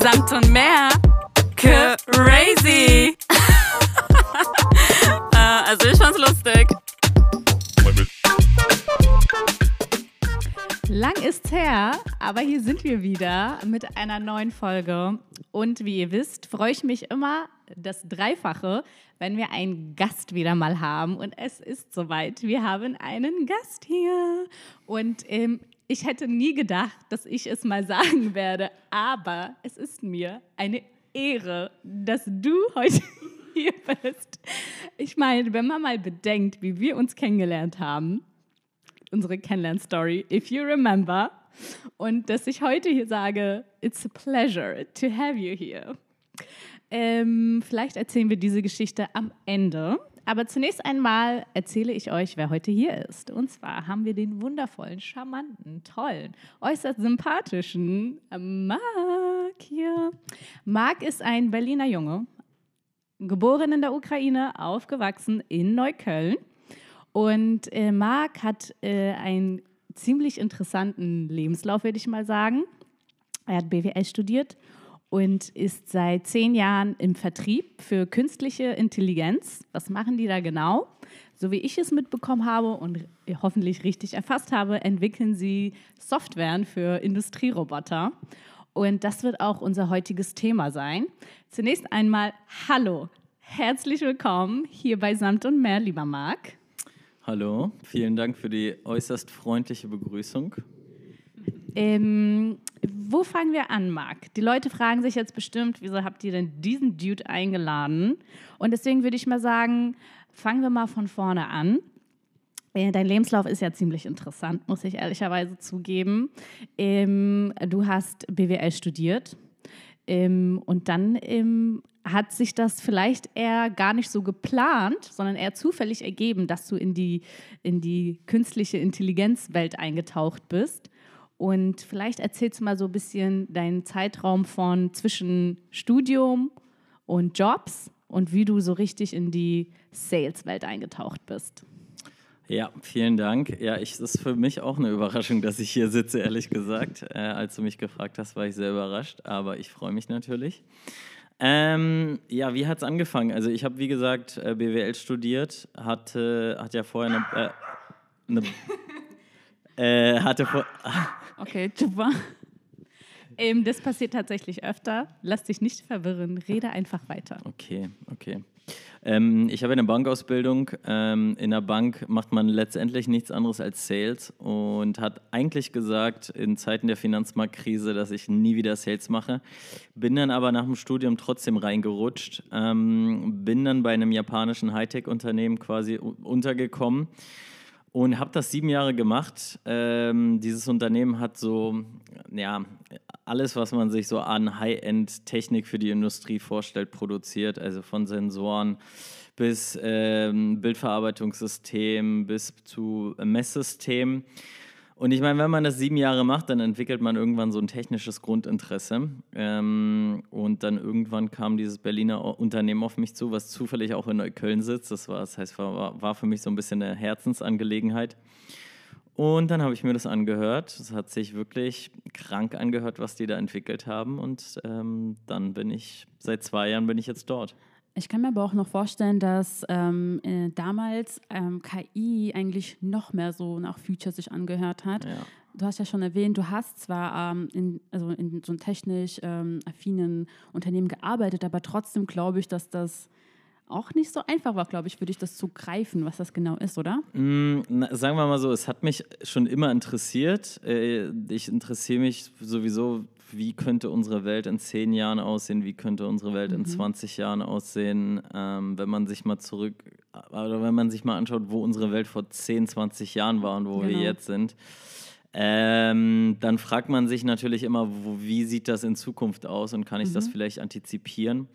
Samt und mehr. Crazy. äh, also ich fand's lustig. Lang ist's her, aber hier sind wir wieder mit einer neuen Folge. Und wie ihr wisst, freue ich mich immer das Dreifache, wenn wir einen Gast wieder mal haben. Und es ist soweit. Wir haben einen Gast hier. Und ähm, ich hätte nie gedacht, dass ich es mal sagen werde, aber es ist mir eine Ehre, dass du heute hier bist. Ich meine, wenn man mal bedenkt, wie wir uns kennengelernt haben, unsere Kennenlern-Story, if you remember, und dass ich heute hier sage, it's a pleasure to have you here. Ähm, vielleicht erzählen wir diese Geschichte am Ende. Aber zunächst einmal erzähle ich euch, wer heute hier ist. Und zwar haben wir den wundervollen, charmanten, tollen, äußerst sympathischen Marc hier. Marc ist ein Berliner Junge, geboren in der Ukraine, aufgewachsen in Neukölln. Und äh, Marc hat äh, einen ziemlich interessanten Lebenslauf, würde ich mal sagen. Er hat BWL studiert und ist seit zehn Jahren im Vertrieb für künstliche Intelligenz. Was machen die da genau? So wie ich es mitbekommen habe und hoffentlich richtig erfasst habe, entwickeln sie Softwaren für Industrieroboter. Und das wird auch unser heutiges Thema sein. Zunächst einmal Hallo, herzlich willkommen hier bei Samt und Meer, lieber Marc. Hallo, vielen Dank für die äußerst freundliche Begrüßung. Ähm, wo fangen wir an, Marc? Die Leute fragen sich jetzt bestimmt, wieso habt ihr denn diesen Dude eingeladen? Und deswegen würde ich mal sagen, fangen wir mal von vorne an. Äh, dein Lebenslauf ist ja ziemlich interessant, muss ich ehrlicherweise zugeben. Ähm, du hast BWL studiert ähm, und dann ähm, hat sich das vielleicht eher gar nicht so geplant, sondern eher zufällig ergeben, dass du in die, in die künstliche Intelligenzwelt eingetaucht bist. Und vielleicht erzählst du mal so ein bisschen deinen Zeitraum von zwischen Studium und Jobs und wie du so richtig in die Sales-Welt eingetaucht bist. Ja, vielen Dank. Ja, es ist für mich auch eine Überraschung, dass ich hier sitze, ehrlich gesagt. Äh, als du mich gefragt hast, war ich sehr überrascht, aber ich freue mich natürlich. Ähm, ja, wie hat es angefangen? Also ich habe, wie gesagt, äh, BWL studiert, hatte, hatte ja vorher eine, äh, eine äh, hatte vor Okay, super. Ähm, das passiert tatsächlich öfter. Lass dich nicht verwirren, rede einfach weiter. Okay, okay. Ähm, ich habe eine Bankausbildung. Ähm, in der Bank macht man letztendlich nichts anderes als Sales und hat eigentlich gesagt, in Zeiten der Finanzmarktkrise, dass ich nie wieder Sales mache. Bin dann aber nach dem Studium trotzdem reingerutscht. Ähm, bin dann bei einem japanischen Hightech-Unternehmen quasi untergekommen und habe das sieben Jahre gemacht. Ähm, dieses Unternehmen hat so, ja, alles, was man sich so an High-End-Technik für die Industrie vorstellt, produziert. Also von Sensoren bis ähm, Bildverarbeitungssystem bis zu Messsystemen. Und ich meine, wenn man das sieben Jahre macht, dann entwickelt man irgendwann so ein technisches Grundinteresse. Ähm, und dann irgendwann kam dieses Berliner Unternehmen auf mich zu, was zufällig auch in Neukölln sitzt. Das war, das heißt, war, war für mich so ein bisschen eine Herzensangelegenheit. Und dann habe ich mir das angehört. Es hat sich wirklich krank angehört, was die da entwickelt haben. Und ähm, dann bin ich, seit zwei Jahren bin ich jetzt dort. Ich kann mir aber auch noch vorstellen, dass ähm, äh, damals ähm, KI eigentlich noch mehr so nach Future sich angehört hat. Ja. Du hast ja schon erwähnt, du hast zwar ähm, in, also in so einem technisch ähm, affinen Unternehmen gearbeitet, aber trotzdem glaube ich, dass das auch nicht so einfach war, glaube ich, für dich das zu greifen, was das genau ist, oder? Mm, na, sagen wir mal so, es hat mich schon immer interessiert. Äh, ich interessiere mich sowieso wie könnte unsere Welt in zehn Jahren aussehen, wie könnte unsere Welt mhm. in 20 Jahren aussehen, ähm, wenn man sich mal zurück, oder wenn man sich mal anschaut, wo unsere Welt vor 10, 20 Jahren war und wo genau. wir jetzt sind. Ähm, dann fragt man sich natürlich immer, wo, wie sieht das in Zukunft aus und kann ich mhm. das vielleicht antizipieren?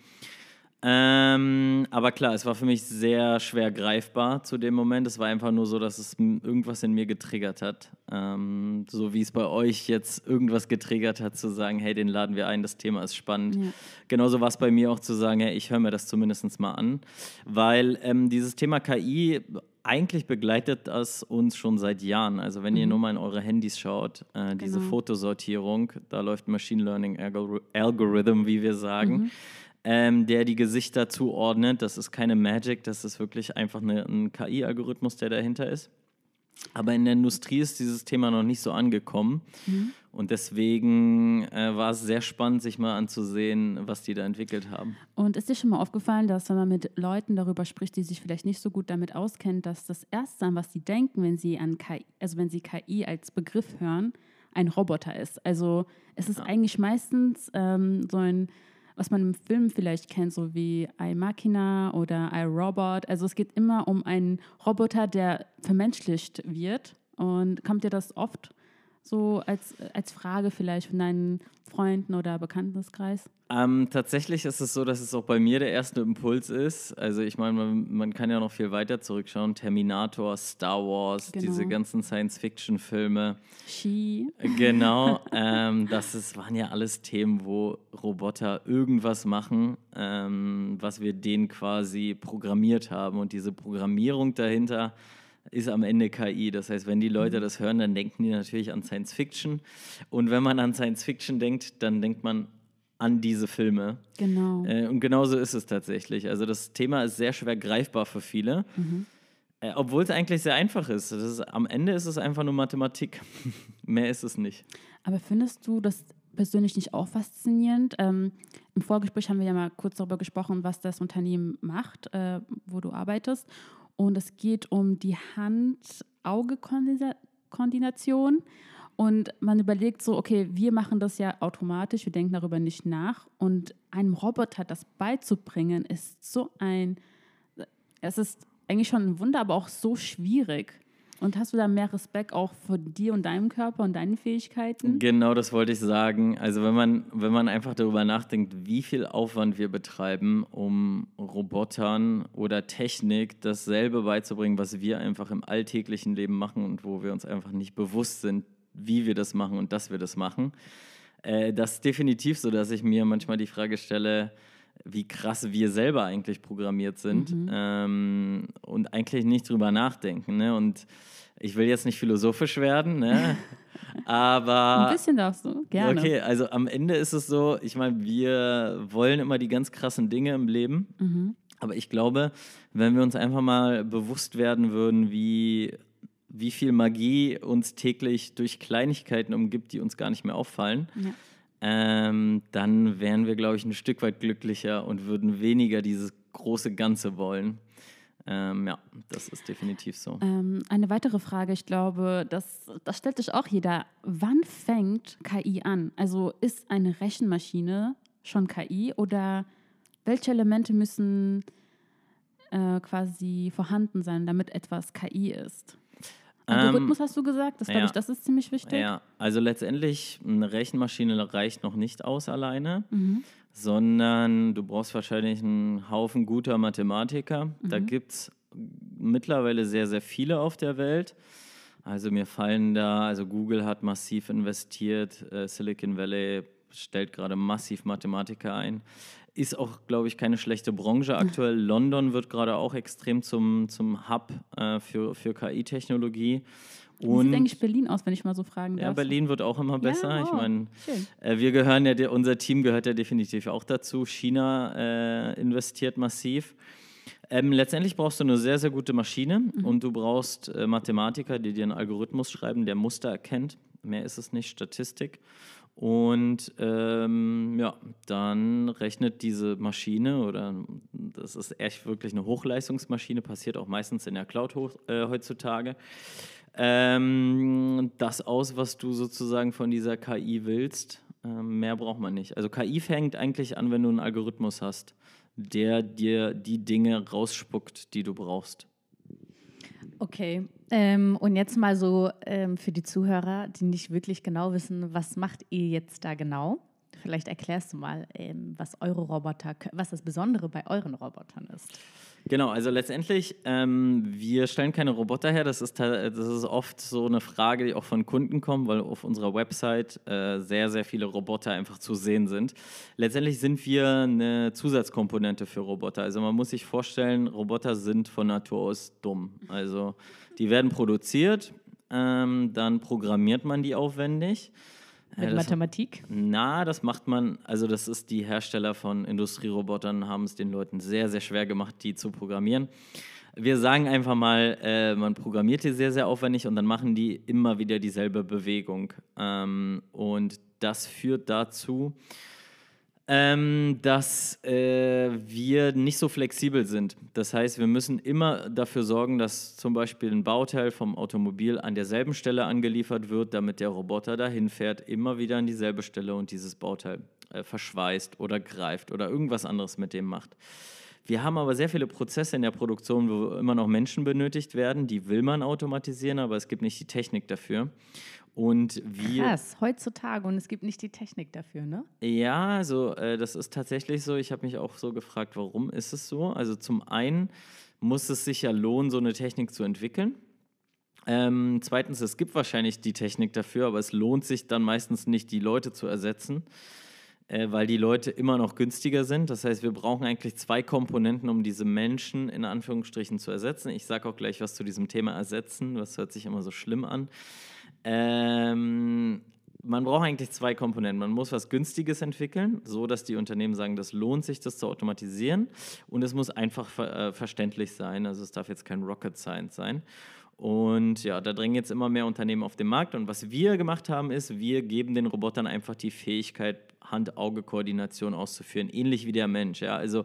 Ähm, aber klar, es war für mich sehr schwer greifbar zu dem Moment. Es war einfach nur so, dass es irgendwas in mir getriggert hat. Ähm, so wie es bei euch jetzt irgendwas getriggert hat, zu sagen, hey, den laden wir ein, das Thema ist spannend. Ja. Genauso war es bei mir auch zu sagen, hey, ich höre mir das zumindest mal an. Weil ähm, dieses Thema KI eigentlich begleitet das uns schon seit Jahren. Also wenn mhm. ihr nur mal in eure Handys schaut, äh, diese genau. Fotosortierung, da läuft Machine Learning Algorithm, wie wir sagen. Mhm. Ähm, der die Gesichter zuordnet. Das ist keine Magic, das ist wirklich einfach eine, ein KI-Algorithmus, der dahinter ist. Aber in der Industrie ist dieses Thema noch nicht so angekommen. Mhm. Und deswegen äh, war es sehr spannend, sich mal anzusehen, was die da entwickelt haben. Und ist dir schon mal aufgefallen, dass wenn man mit Leuten darüber spricht, die sich vielleicht nicht so gut damit auskennen, dass das Erste, an was sie denken, wenn sie an KI, also wenn sie KI als Begriff hören, ein Roboter ist. Also es ist ja. eigentlich meistens ähm, so ein was man im Film vielleicht kennt, so wie I Machina oder I Robot. Also es geht immer um einen Roboter, der vermenschlicht wird. Und kommt dir das oft so als, als Frage vielleicht von deinen Freunden oder Bekanntenkreis? Ähm, tatsächlich ist es so, dass es auch bei mir der erste Impuls ist. Also ich meine, man, man kann ja noch viel weiter zurückschauen. Terminator, Star Wars, genau. diese ganzen Science-Fiction-Filme. Ski. Genau. ähm, das ist, waren ja alles Themen, wo Roboter irgendwas machen, ähm, was wir denen quasi programmiert haben. Und diese Programmierung dahinter ist am Ende KI. Das heißt, wenn die Leute mhm. das hören, dann denken die natürlich an Science Fiction. Und wenn man an Science Fiction denkt, dann denkt man an diese Filme. Genau. Äh, und genauso ist es tatsächlich. Also das Thema ist sehr schwer greifbar für viele. Mhm. Äh, Obwohl es eigentlich sehr einfach ist. ist. Am Ende ist es einfach nur Mathematik. Mehr ist es nicht. Aber findest du das persönlich nicht auch faszinierend? Ähm, Im Vorgespräch haben wir ja mal kurz darüber gesprochen, was das Unternehmen macht, äh, wo du arbeitest. Und es geht um die Hand-Auge-Koordination. Und man überlegt so, okay, wir machen das ja automatisch, wir denken darüber nicht nach. Und einem Roboter das beizubringen, ist so ein, es ist eigentlich schon ein Wunder, aber auch so schwierig. Und hast du da mehr Respekt auch vor dir und deinem Körper und deinen Fähigkeiten? Genau, das wollte ich sagen. Also wenn man, wenn man einfach darüber nachdenkt, wie viel Aufwand wir betreiben, um Robotern oder Technik dasselbe beizubringen, was wir einfach im alltäglichen Leben machen und wo wir uns einfach nicht bewusst sind, wie wir das machen und dass wir das machen. Äh, das ist definitiv so, dass ich mir manchmal die Frage stelle, wie krass wir selber eigentlich programmiert sind mhm. ähm, und eigentlich nicht drüber nachdenken. Ne? Und ich will jetzt nicht philosophisch werden, ne? aber. Ein bisschen darfst du, gerne. Okay, also am Ende ist es so, ich meine, wir wollen immer die ganz krassen Dinge im Leben. Mhm. Aber ich glaube, wenn wir uns einfach mal bewusst werden würden, wie, wie viel Magie uns täglich durch Kleinigkeiten umgibt, die uns gar nicht mehr auffallen, ja ähm, dann wären wir, glaube ich, ein Stück weit glücklicher und würden weniger dieses große Ganze wollen. Ähm, ja, das ist definitiv so. Ähm, eine weitere Frage, ich glaube, das, das stellt sich auch jeder. Wann fängt KI an? Also ist eine Rechenmaschine schon KI oder welche Elemente müssen äh, quasi vorhanden sein, damit etwas KI ist? Algorithmus ähm, hast du gesagt, das glaube ja, ich, das ist ziemlich wichtig. Ja, also letztendlich eine Rechenmaschine reicht noch nicht aus alleine, mhm. sondern du brauchst wahrscheinlich einen Haufen guter Mathematiker. Mhm. Da gibt es mittlerweile sehr, sehr viele auf der Welt. Also mir fallen da, also Google hat massiv investiert, äh, Silicon Valley stellt gerade massiv Mathematiker ein. Ist auch, glaube ich, keine schlechte Branche aktuell. London wird gerade auch extrem zum, zum Hub äh, für, für KI-Technologie. Wie sieht eigentlich Berlin aus, wenn ich mal so fragen darf? Ja, Berlin wird auch immer besser. Ja, oh, ich meine, äh, wir gehören ja, unser Team gehört ja definitiv auch dazu. China äh, investiert massiv. Ähm, letztendlich brauchst du eine sehr, sehr gute Maschine mhm. und du brauchst äh, Mathematiker, die dir einen Algorithmus schreiben, der Muster erkennt. Mehr ist es nicht, Statistik. Und ähm, ja, dann rechnet diese Maschine oder das ist echt wirklich eine Hochleistungsmaschine, passiert auch meistens in der Cloud hoch, äh, heutzutage, ähm, das aus, was du sozusagen von dieser KI willst. Ähm, mehr braucht man nicht. Also KI fängt eigentlich an, wenn du einen Algorithmus hast, der dir die Dinge rausspuckt, die du brauchst. Okay, ähm, und jetzt mal so ähm, für die Zuhörer, die nicht wirklich genau wissen, was macht ihr jetzt da genau vielleicht erklärst du mal, ähm, was eure Roboter, was das Besondere bei euren Robotern ist. Genau, also letztendlich, ähm, wir stellen keine Roboter her. Das ist, das ist oft so eine Frage, die auch von Kunden kommt, weil auf unserer Website äh, sehr, sehr viele Roboter einfach zu sehen sind. Letztendlich sind wir eine Zusatzkomponente für Roboter. Also man muss sich vorstellen, Roboter sind von Natur aus dumm. Also die werden produziert, ähm, dann programmiert man die aufwendig. Mit ja, Mathematik? Na, das macht man, also das ist die Hersteller von Industrierobotern, haben es den Leuten sehr, sehr schwer gemacht, die zu programmieren. Wir sagen einfach mal, äh, man programmiert die sehr, sehr aufwendig und dann machen die immer wieder dieselbe Bewegung. Ähm, und das führt dazu, ähm, dass äh, wir nicht so flexibel sind. Das heißt, wir müssen immer dafür sorgen, dass zum Beispiel ein Bauteil vom Automobil an derselben Stelle angeliefert wird, damit der Roboter dahin fährt, immer wieder an dieselbe Stelle und dieses Bauteil äh, verschweißt oder greift oder irgendwas anderes mit dem macht. Wir haben aber sehr viele Prozesse in der Produktion, wo immer noch Menschen benötigt werden. Die will man automatisieren, aber es gibt nicht die Technik dafür. Und wir. Krass, heutzutage und es gibt nicht die Technik dafür, ne? Ja, also äh, das ist tatsächlich so. Ich habe mich auch so gefragt, warum ist es so? Also zum einen muss es sich ja lohnen, so eine Technik zu entwickeln. Ähm, zweitens, es gibt wahrscheinlich die Technik dafür, aber es lohnt sich dann meistens nicht, die Leute zu ersetzen, weil die Leute immer noch günstiger sind. Das heißt, wir brauchen eigentlich zwei Komponenten, um diese Menschen in Anführungsstrichen zu ersetzen. Ich sage auch gleich was zu diesem Thema ersetzen, was hört sich immer so schlimm an. Ähm, man braucht eigentlich zwei Komponenten. Man muss was Günstiges entwickeln, so dass die Unternehmen sagen, das lohnt sich, das zu automatisieren. Und es muss einfach ver äh, verständlich sein. Also es darf jetzt kein Rocket Science sein. Und ja, da drängen jetzt immer mehr Unternehmen auf den Markt. Und was wir gemacht haben, ist, wir geben den Robotern einfach die Fähigkeit, Hand-Auge-Koordination auszuführen, ähnlich wie der Mensch. Ja, also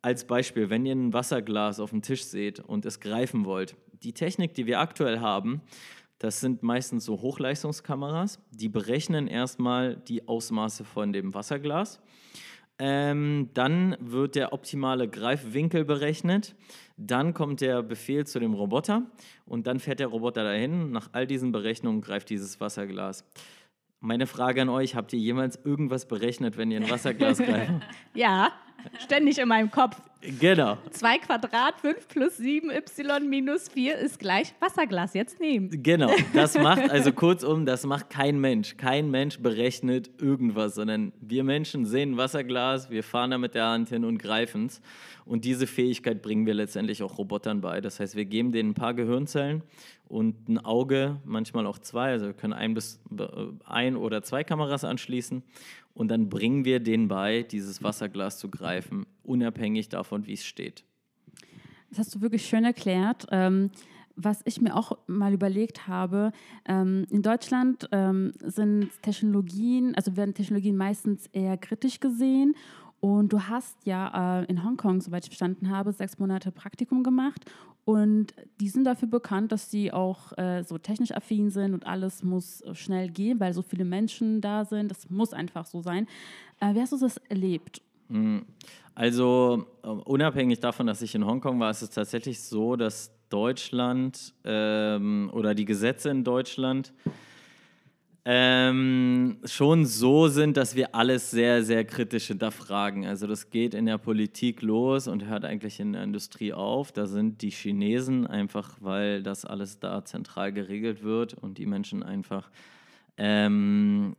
als Beispiel, wenn ihr ein Wasserglas auf dem Tisch seht und es greifen wollt, die Technik, die wir aktuell haben, das sind meistens so Hochleistungskameras, die berechnen erstmal die Ausmaße von dem Wasserglas. Ähm, dann wird der optimale Greifwinkel berechnet. Dann kommt der Befehl zu dem Roboter und dann fährt der Roboter dahin. Nach all diesen Berechnungen greift dieses Wasserglas. Meine Frage an euch: Habt ihr jemals irgendwas berechnet, wenn ihr ein Wasserglas greift? ja, ständig in meinem Kopf. Genau. 2 Quadrat, 5 plus 7, y minus 4 ist gleich Wasserglas. Jetzt nehmen. Genau, das macht, also kurzum, das macht kein Mensch. Kein Mensch berechnet irgendwas, sondern wir Menschen sehen ein Wasserglas, wir fahren da mit der Hand hin und greifen es. Und diese Fähigkeit bringen wir letztendlich auch Robotern bei. Das heißt, wir geben denen ein paar Gehirnzellen und ein Auge, manchmal auch zwei. Also wir können ein, bis, äh, ein oder zwei Kameras anschließen und dann bringen wir denen bei, dieses Wasserglas zu greifen, unabhängig davon, wie es steht. Das hast du wirklich schön erklärt. Ähm, was ich mir auch mal überlegt habe, ähm, in Deutschland ähm, sind Technologien, also werden Technologien meistens eher kritisch gesehen. Und du hast ja äh, in Hongkong, soweit ich verstanden habe, sechs Monate Praktikum gemacht und die sind dafür bekannt, dass sie auch äh, so technisch affin sind und alles muss schnell gehen, weil so viele Menschen da sind. Das muss einfach so sein. Äh, wie hast du das erlebt? Hm. Also uh, unabhängig davon, dass ich in Hongkong war, ist es tatsächlich so, dass Deutschland ähm, oder die Gesetze in Deutschland ähm, schon so sind, dass wir alles sehr, sehr kritisch hinterfragen. Also das geht in der Politik los und hört eigentlich in der Industrie auf. Da sind die Chinesen einfach, weil das alles da zentral geregelt wird und die Menschen einfach ähm,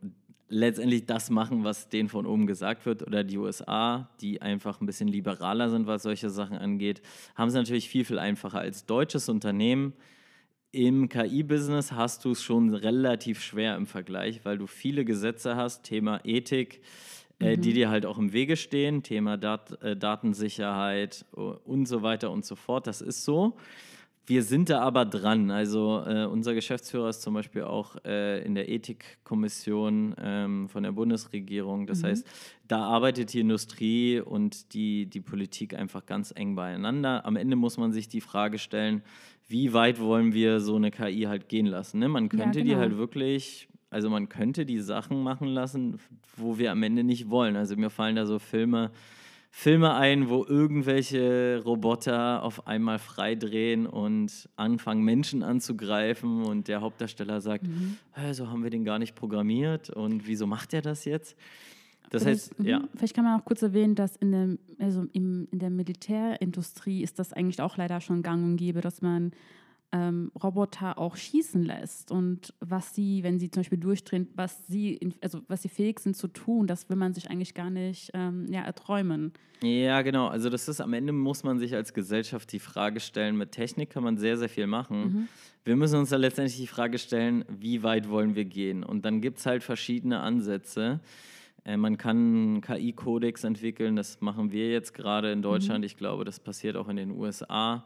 letztendlich das machen, was denen von oben gesagt wird, oder die USA, die einfach ein bisschen liberaler sind, was solche Sachen angeht, haben es natürlich viel, viel einfacher als deutsches Unternehmen im KI-Business hast du es schon relativ schwer im Vergleich, weil du viele Gesetze hast, Thema Ethik, äh, mhm. die dir halt auch im Wege stehen, Thema Dat äh, Datensicherheit und so weiter und so fort. Das ist so. Wir sind da aber dran. Also äh, unser Geschäftsführer ist zum Beispiel auch äh, in der Ethikkommission ähm, von der Bundesregierung. Das mhm. heißt, da arbeitet die Industrie und die, die Politik einfach ganz eng beieinander. Am Ende muss man sich die Frage stellen, wie weit wollen wir so eine KI halt gehen lassen? Ne? Man könnte ja, genau. die halt wirklich, also man könnte die Sachen machen lassen, wo wir am Ende nicht wollen. Also mir fallen da so Filme, Filme ein, wo irgendwelche Roboter auf einmal freidrehen und anfangen, Menschen anzugreifen und der Hauptdarsteller sagt, mhm. so haben wir den gar nicht programmiert und wieso macht er das jetzt? Das heißt, mhm. ja. Vielleicht kann man auch kurz erwähnen, dass in der, also im, in der Militärindustrie ist das eigentlich auch leider schon gang und gäbe, dass man ähm, Roboter auch schießen lässt und was sie, wenn sie zum Beispiel durchdrehen, was sie, in, also was sie fähig sind zu tun, das will man sich eigentlich gar nicht ähm, ja, erträumen. Ja, genau. Also das ist am Ende muss man sich als Gesellschaft die Frage stellen, mit Technik kann man sehr, sehr viel machen. Mhm. Wir müssen uns da letztendlich die Frage stellen, wie weit wollen wir gehen? Und dann gibt es halt verschiedene Ansätze. Äh, man kann einen KI-Kodex entwickeln, das machen wir jetzt gerade in Deutschland. Mhm. Ich glaube, das passiert auch in den USA.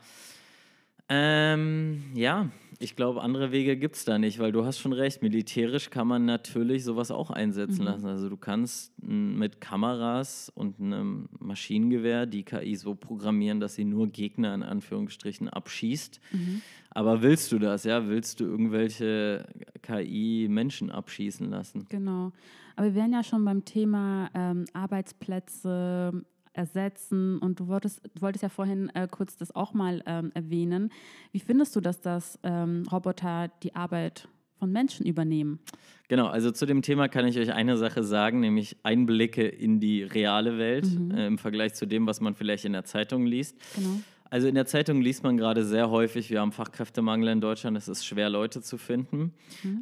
Ähm, ja, ich glaube, andere Wege gibt es da nicht, weil du hast schon recht, militärisch kann man natürlich sowas auch einsetzen Mhm. lassen. Also du kannst m, mit Kameras und einem Maschinengewehr die KI so programmieren, dass sie nur Gegner in Anführungsstrichen abschießt. Mhm. Aber willst du das, ja? Willst du irgendwelche KI Menschen abschießen lassen? Genau. Aber wir wären ja schon beim Thema ähm, Arbeitsplätze ersetzen und du wolltest, du wolltest ja vorhin äh, kurz das auch mal ähm, erwähnen. Wie findest du, dass das ähm, Roboter die Arbeit von Menschen übernehmen? Genau, also zu dem Thema kann ich euch eine Sache sagen, nämlich Einblicke in die reale Welt äh, im Vergleich zu dem, was man vielleicht in der Zeitung liest. Genau. Also in der Zeitung liest man gerade sehr häufig, wir haben Fachkräftemangel in Deutschland, es ist schwer, Leute zu finden.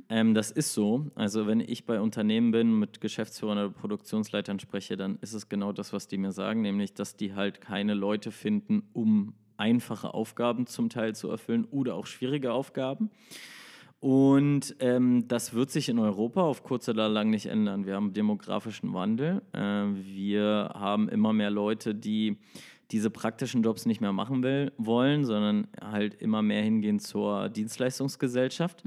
Ähm, das ist so. Also wenn ich bei Unternehmen bin, mit Geschäftsführern oder Produktionsleitern spreche, dann ist es genau das, was die mir sagen, nämlich, dass die halt keine Leute finden, um einfache Aufgaben zum Teil zu erfüllen oder auch schwierige Aufgaben. Und ähm, das wird sich in Europa auf kurz oder lang nicht ändern. Wir haben demografischen Wandel. Äh, wir haben immer mehr Leute, die diese praktischen Jobs nicht mehr machen will, wollen, sondern halt immer mehr hingehen zur Dienstleistungsgesellschaft.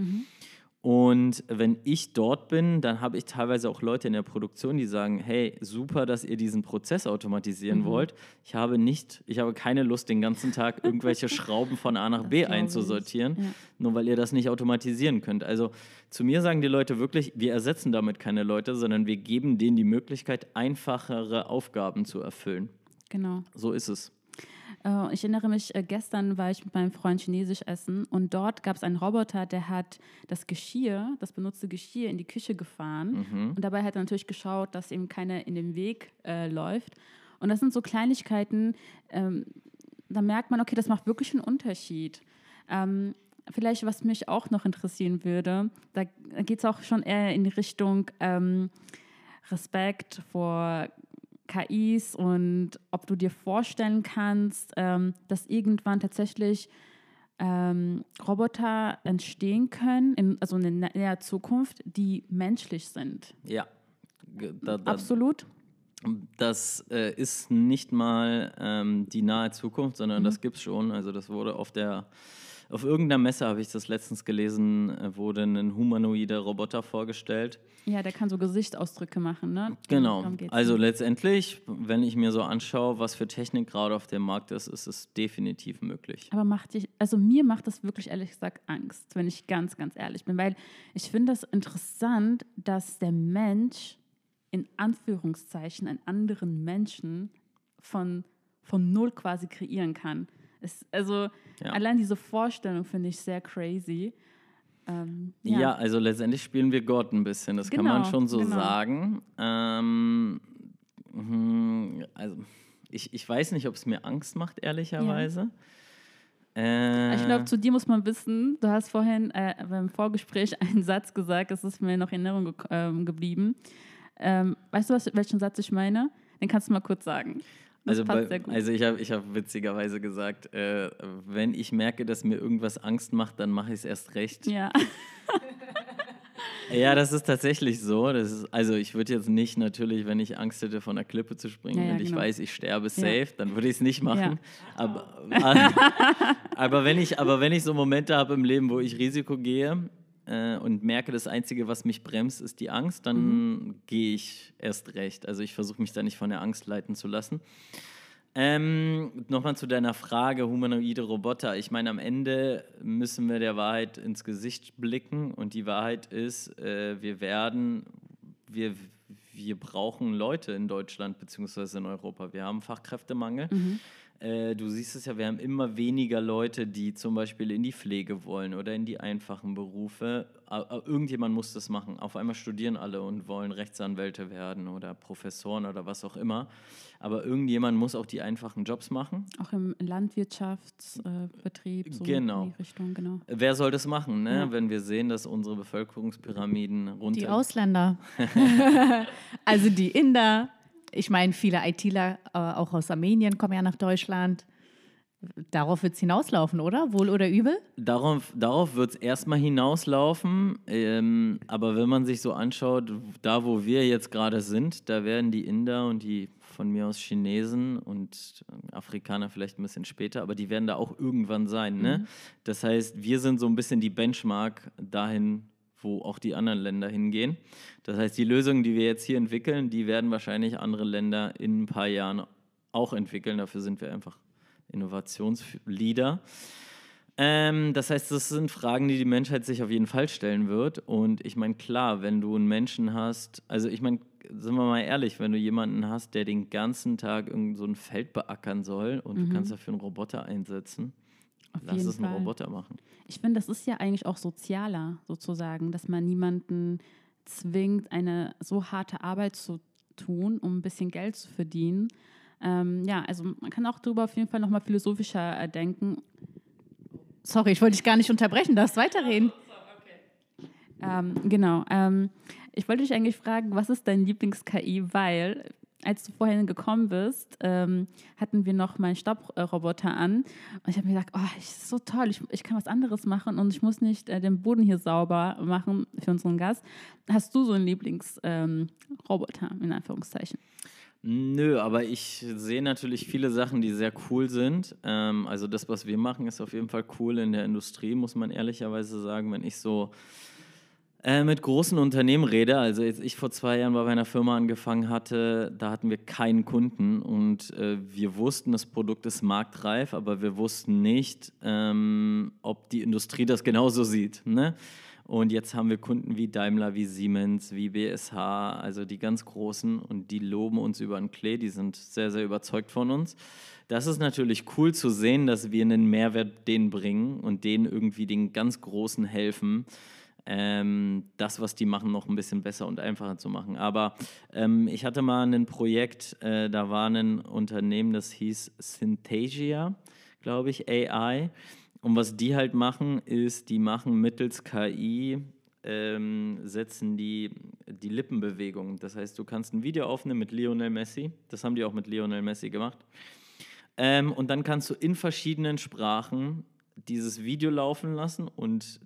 Und wenn ich dort bin, dann habe ich teilweise auch Leute in der Produktion, die sagen, hey, super, dass ihr diesen Prozess automatisieren wollt. Ich habe nicht, ich habe keine Lust, den ganzen Tag irgendwelche Schrauben von A nach B glaube ich. einzusortieren, Ja. nur weil ihr das nicht automatisieren könnt. Also zu mir sagen die Leute wirklich, wir ersetzen damit keine Leute, sondern wir geben denen die Möglichkeit, einfachere Aufgaben zu erfüllen. Genau. So ist es. Äh, Ich erinnere mich, äh, gestern war ich mit meinem Freund Chinesisch essen und dort gab es einen Roboter, der hat das Geschirr, das benutzte Geschirr in die Küche gefahren und dabei hat er natürlich geschaut, dass ihm keiner in den Weg äh, läuft. Und das sind so Kleinigkeiten, ähm, da merkt man, okay, das macht wirklich einen Unterschied. Ähm, vielleicht, was mich auch noch interessieren würde, da geht es auch schon eher in die Richtung ähm, Respekt vor KIs und ob du dir vorstellen kannst, ähm, dass irgendwann tatsächlich ähm, Roboter entstehen können, in, also in der näher Zukunft, die menschlich sind. Ja. Da, da, Absolut. Das äh, ist nicht mal ähm, die nahe Zukunft, sondern Mhm. das gibt es schon. Also das wurde auf der, auf irgendeiner Messe habe ich das letztens gelesen, äh, wurde ein humanoider Roboter vorgestellt. Ja, der kann so Gesichtsausdrücke machen, ne? Genau. Also letztendlich, wenn ich mir so anschaue, was für Technik gerade auf dem Markt ist, ist es definitiv möglich. Aber macht dich, also mir macht das wirklich ehrlich gesagt Angst, wenn ich ganz, ganz ehrlich bin, weil ich finde das interessant, dass der Mensch in Anführungszeichen einen anderen Menschen von, von null quasi kreieren kann. Es, also Ja. allein diese Vorstellung finde ich sehr crazy. Ähm, Ja. also letztendlich spielen wir Gott ein bisschen, das kann man Genau, schon so genau. sagen. Ähm, hm, also ich, ich weiß nicht, ob es mir Angst macht, ehrlicherweise. Äh, Ich glaube, zu dir muss man wissen, du hast vorhin äh, beim Vorgespräch einen Satz gesagt, das ist mir noch in Erinnerung ge ähm, geblieben. Ähm, weißt du, was, welchen Satz ich meine? Den kannst du mal kurz sagen. Also, bei, also ich habe ich hab witzigerweise gesagt, äh, wenn ich merke, dass mir irgendwas Angst macht, dann mache ich es erst recht. ja. Ja, das ist tatsächlich so. Das ist, also ich würde jetzt nicht natürlich, wenn ich Angst hätte, von der Klippe zu springen Ja, ja, und ich genau. weiß, ich sterbe safe, dann würde ich es nicht machen. Ja. Aber, aber, wenn ich, aber wenn ich so Momente habe im Leben, wo ich Risiko gehe äh, und merke, das Einzige, was mich bremst, ist die Angst, dann Mhm. gehe ich erst recht. Also ich versuche mich da nicht von der Angst leiten zu lassen. Ähm, Nochmal zu deiner Frage, humanoide Roboter. Ich meine, am Ende müssen wir der Wahrheit ins Gesicht blicken und die Wahrheit ist, äh, wir werden, wir, wir brauchen Leute in Deutschland bzw. in Europa. Wir haben Fachkräftemangel. Äh, du siehst es ja, wir haben immer weniger Leute, die zum Beispiel in die Pflege wollen oder in die einfachen Berufe. Irgendjemand muss das machen. Auf einmal studieren alle und wollen Rechtsanwälte werden oder Professoren oder was auch immer. Aber irgendjemand muss auch die einfachen Jobs machen. Auch im Landwirtschaftsbetrieb, so genau. in die Richtung, genau. Wer soll das machen, ne? Ja. wenn wir sehen, dass unsere Bevölkerungspyramiden runter... Die Ausländer. also die Inder, ich meine, viele ITler, äh, auch aus Armenien, kommen ja nach Deutschland. Darauf wird es hinauslaufen, oder? Wohl oder übel? Darauf, darauf wird es erstmal hinauslaufen. Ähm, aber wenn man sich so anschaut, da wo wir jetzt gerade sind, da werden die Inder und die von mir aus Chinesen und Afrikaner vielleicht ein bisschen später, aber die werden da auch irgendwann sein. Ne? Mhm. Das heißt, wir sind so ein bisschen die Benchmark dahin, wo auch die anderen Länder hingehen. Das heißt, die Lösungen, die wir jetzt hier entwickeln, die werden wahrscheinlich andere Länder in ein paar Jahren auch entwickeln. Dafür sind wir einfach Innovationsleader. Ähm, das heißt, das sind Fragen, die die Menschheit sich auf jeden Fall stellen wird. Und ich meine, klar, wenn du einen Menschen hast, also ich meine, sind wir mal ehrlich, wenn du jemanden hast, der den ganzen Tag irgend so ein Feld beackern soll und mhm. du kannst dafür einen Roboter einsetzen, auf Lass es einen Fall. Roboter machen. Ich finde, das ist ja eigentlich auch sozialer, sozusagen, dass man niemanden zwingt, eine so harte Arbeit zu tun, um ein bisschen Geld zu verdienen. Ähm, ja, also man kann auch darüber auf jeden Fall nochmal philosophischer äh, denken. Sorry, ich wollte dich gar nicht unterbrechen, darfst weiterreden. Ähm, genau. Ähm, ich wollte dich eigentlich fragen, was ist dein Lieblings-KI? Weil als du vorhin gekommen bist, ähm, hatten wir noch meinen Staubroboter an. Und ich habe mir gedacht, oh, ist so toll, ich, ich kann was anderes machen und ich muss nicht äh, den Boden hier sauber machen für unseren Gast. Hast du so einen Lieblingsroboter, ähm, in Anführungszeichen? Nö, aber ich sehe natürlich viele Sachen, die sehr cool sind. Ähm, also das, was wir machen, ist auf jeden Fall cool in der Industrie, muss man ehrlicherweise sagen. Wenn ich so äh, mit großen Unternehmen rede. Also als ich vor zwei Jahren bei einer Firma angefangen hatte, da hatten wir keinen Kunden und äh, wir wussten, das Produkt ist marktreif, aber wir wussten nicht, ähm, ob die Industrie das genauso sieht. Ne? Und jetzt haben wir Kunden wie Daimler, wie Siemens, wie BSH, also die ganz großen und die loben uns über den Klee, die sind sehr, sehr überzeugt von uns. Das ist natürlich cool zu sehen, dass wir einen Mehrwert denen bringen und denen irgendwie den ganz Großen helfen ähm, das, was die machen, noch ein bisschen besser und einfacher zu machen. Aber ähm, ich hatte mal ein Projekt, äh, da war ein Unternehmen, das hieß Synthesia, glaube ich, AI. Und was die halt machen, ist, die machen mittels KI, ähm, setzen die die Lippenbewegung. Das heißt, du kannst ein Video aufnehmen mit Lionel Messi. Das haben die auch mit Lionel Messi gemacht. Ähm, und dann kannst du in verschiedenen Sprachen dieses Video laufen lassen und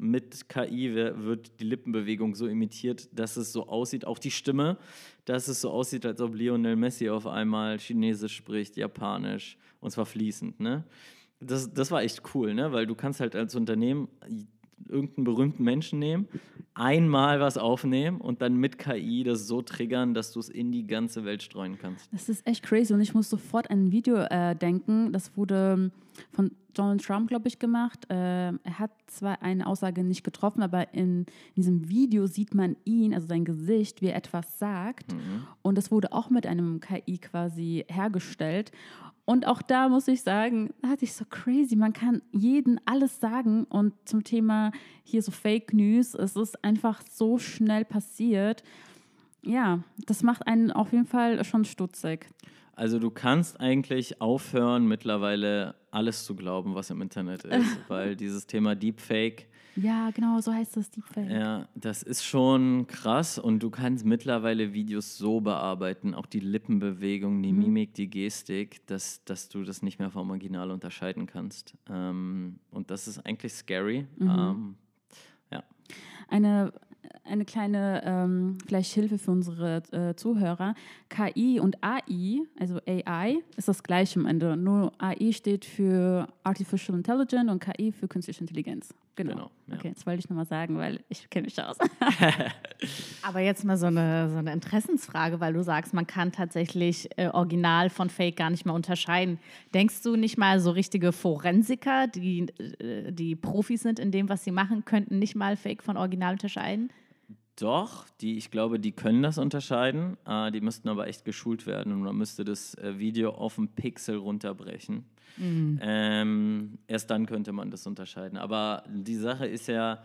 mit KI wird die Lippenbewegung so imitiert, dass es so aussieht, auch die Stimme, dass es so aussieht, als ob Lionel Messi auf einmal Chinesisch spricht, Japanisch und zwar fließend. Ne? Das, das war echt cool, ne? weil du kannst halt als Unternehmen irgendeinen berühmten Menschen nehmen, einmal was aufnehmen und dann mit KI das so triggern, dass du es in die ganze Welt streuen kannst. Das ist echt crazy und ich muss sofort an ein Video äh, denken, das wurde von Donald Trump, glaube ich, gemacht. Äh, er hat zwar eine Aussage nicht getroffen, aber in, in, diesem Video sieht man ihn, also sein Gesicht, wie er etwas sagt. Mhm. Und das wurde auch mit einem KI quasi hergestellt. Und auch da muss ich sagen, da hatte ich so crazy. Man kann jeden alles sagen. Und zum Thema hier so Fake News, es ist einfach so schnell passiert. Ja, das macht einen auf jeden Fall schon stutzig. Also du kannst eigentlich aufhören, mittlerweile alles zu glauben, was im Internet ist, weil dieses Thema Deepfake ja, genau, so heißt das Deepfake. Ja, das ist schon krass und du kannst mittlerweile Videos so bearbeiten, auch die Lippenbewegung, die mhm. Mimik, die Gestik, dass, dass du das nicht mehr vom Original unterscheiden kannst. Ähm, und das ist eigentlich scary. Mhm. Ähm, ja. Eine eine kleine ähm, vielleicht Hilfe für unsere äh, Zuhörer. KI und AI, also AI, ist das gleiche am Ende. Nur AI steht für Artificial Intelligence und KI für künstliche Intelligenz. Genau. genau ja. Okay, das wollte ich nochmal sagen, weil ich kenne mich aus. Aber jetzt mal so eine, so eine Interessensfrage, weil du sagst, man kann tatsächlich äh, Original von Fake gar nicht mehr unterscheiden. Denkst du nicht mal so richtige Forensiker, die, äh, die Profis sind in dem, was sie machen, könnten nicht mal Fake von Original unterscheiden? Doch, die, ich glaube, die können das unterscheiden. Äh, die müssten aber echt geschult werden und man müsste das äh, Video auf einen Pixel runterbrechen. Mhm. Ähm, erst dann könnte man das unterscheiden. Aber die Sache ist ja,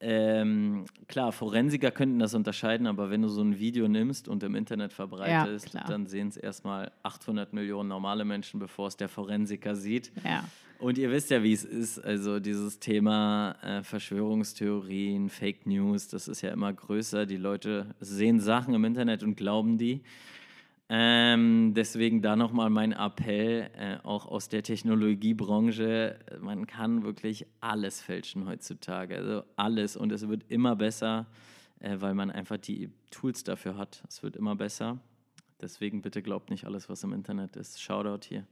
ähm, klar, Forensiker könnten das unterscheiden, aber wenn du so ein Video nimmst und im Internet verbreitest, ja, dann sehen es erstmal 800 Millionen normale Menschen, bevor es der Forensiker sieht. Ja. Und ihr wisst ja, wie es ist. Also dieses Thema äh, Verschwörungstheorien, Fake News, das ist ja immer größer. Die Leute sehen Sachen im Internet und glauben die. Ähm, deswegen da nochmal mein Appell, äh, auch aus der Technologiebranche, man kann wirklich alles fälschen heutzutage, also alles und es wird immer besser, äh, weil man einfach die Tools dafür hat. Es wird immer besser. Deswegen bitte glaubt nicht alles, was im Internet ist. Shoutout hier.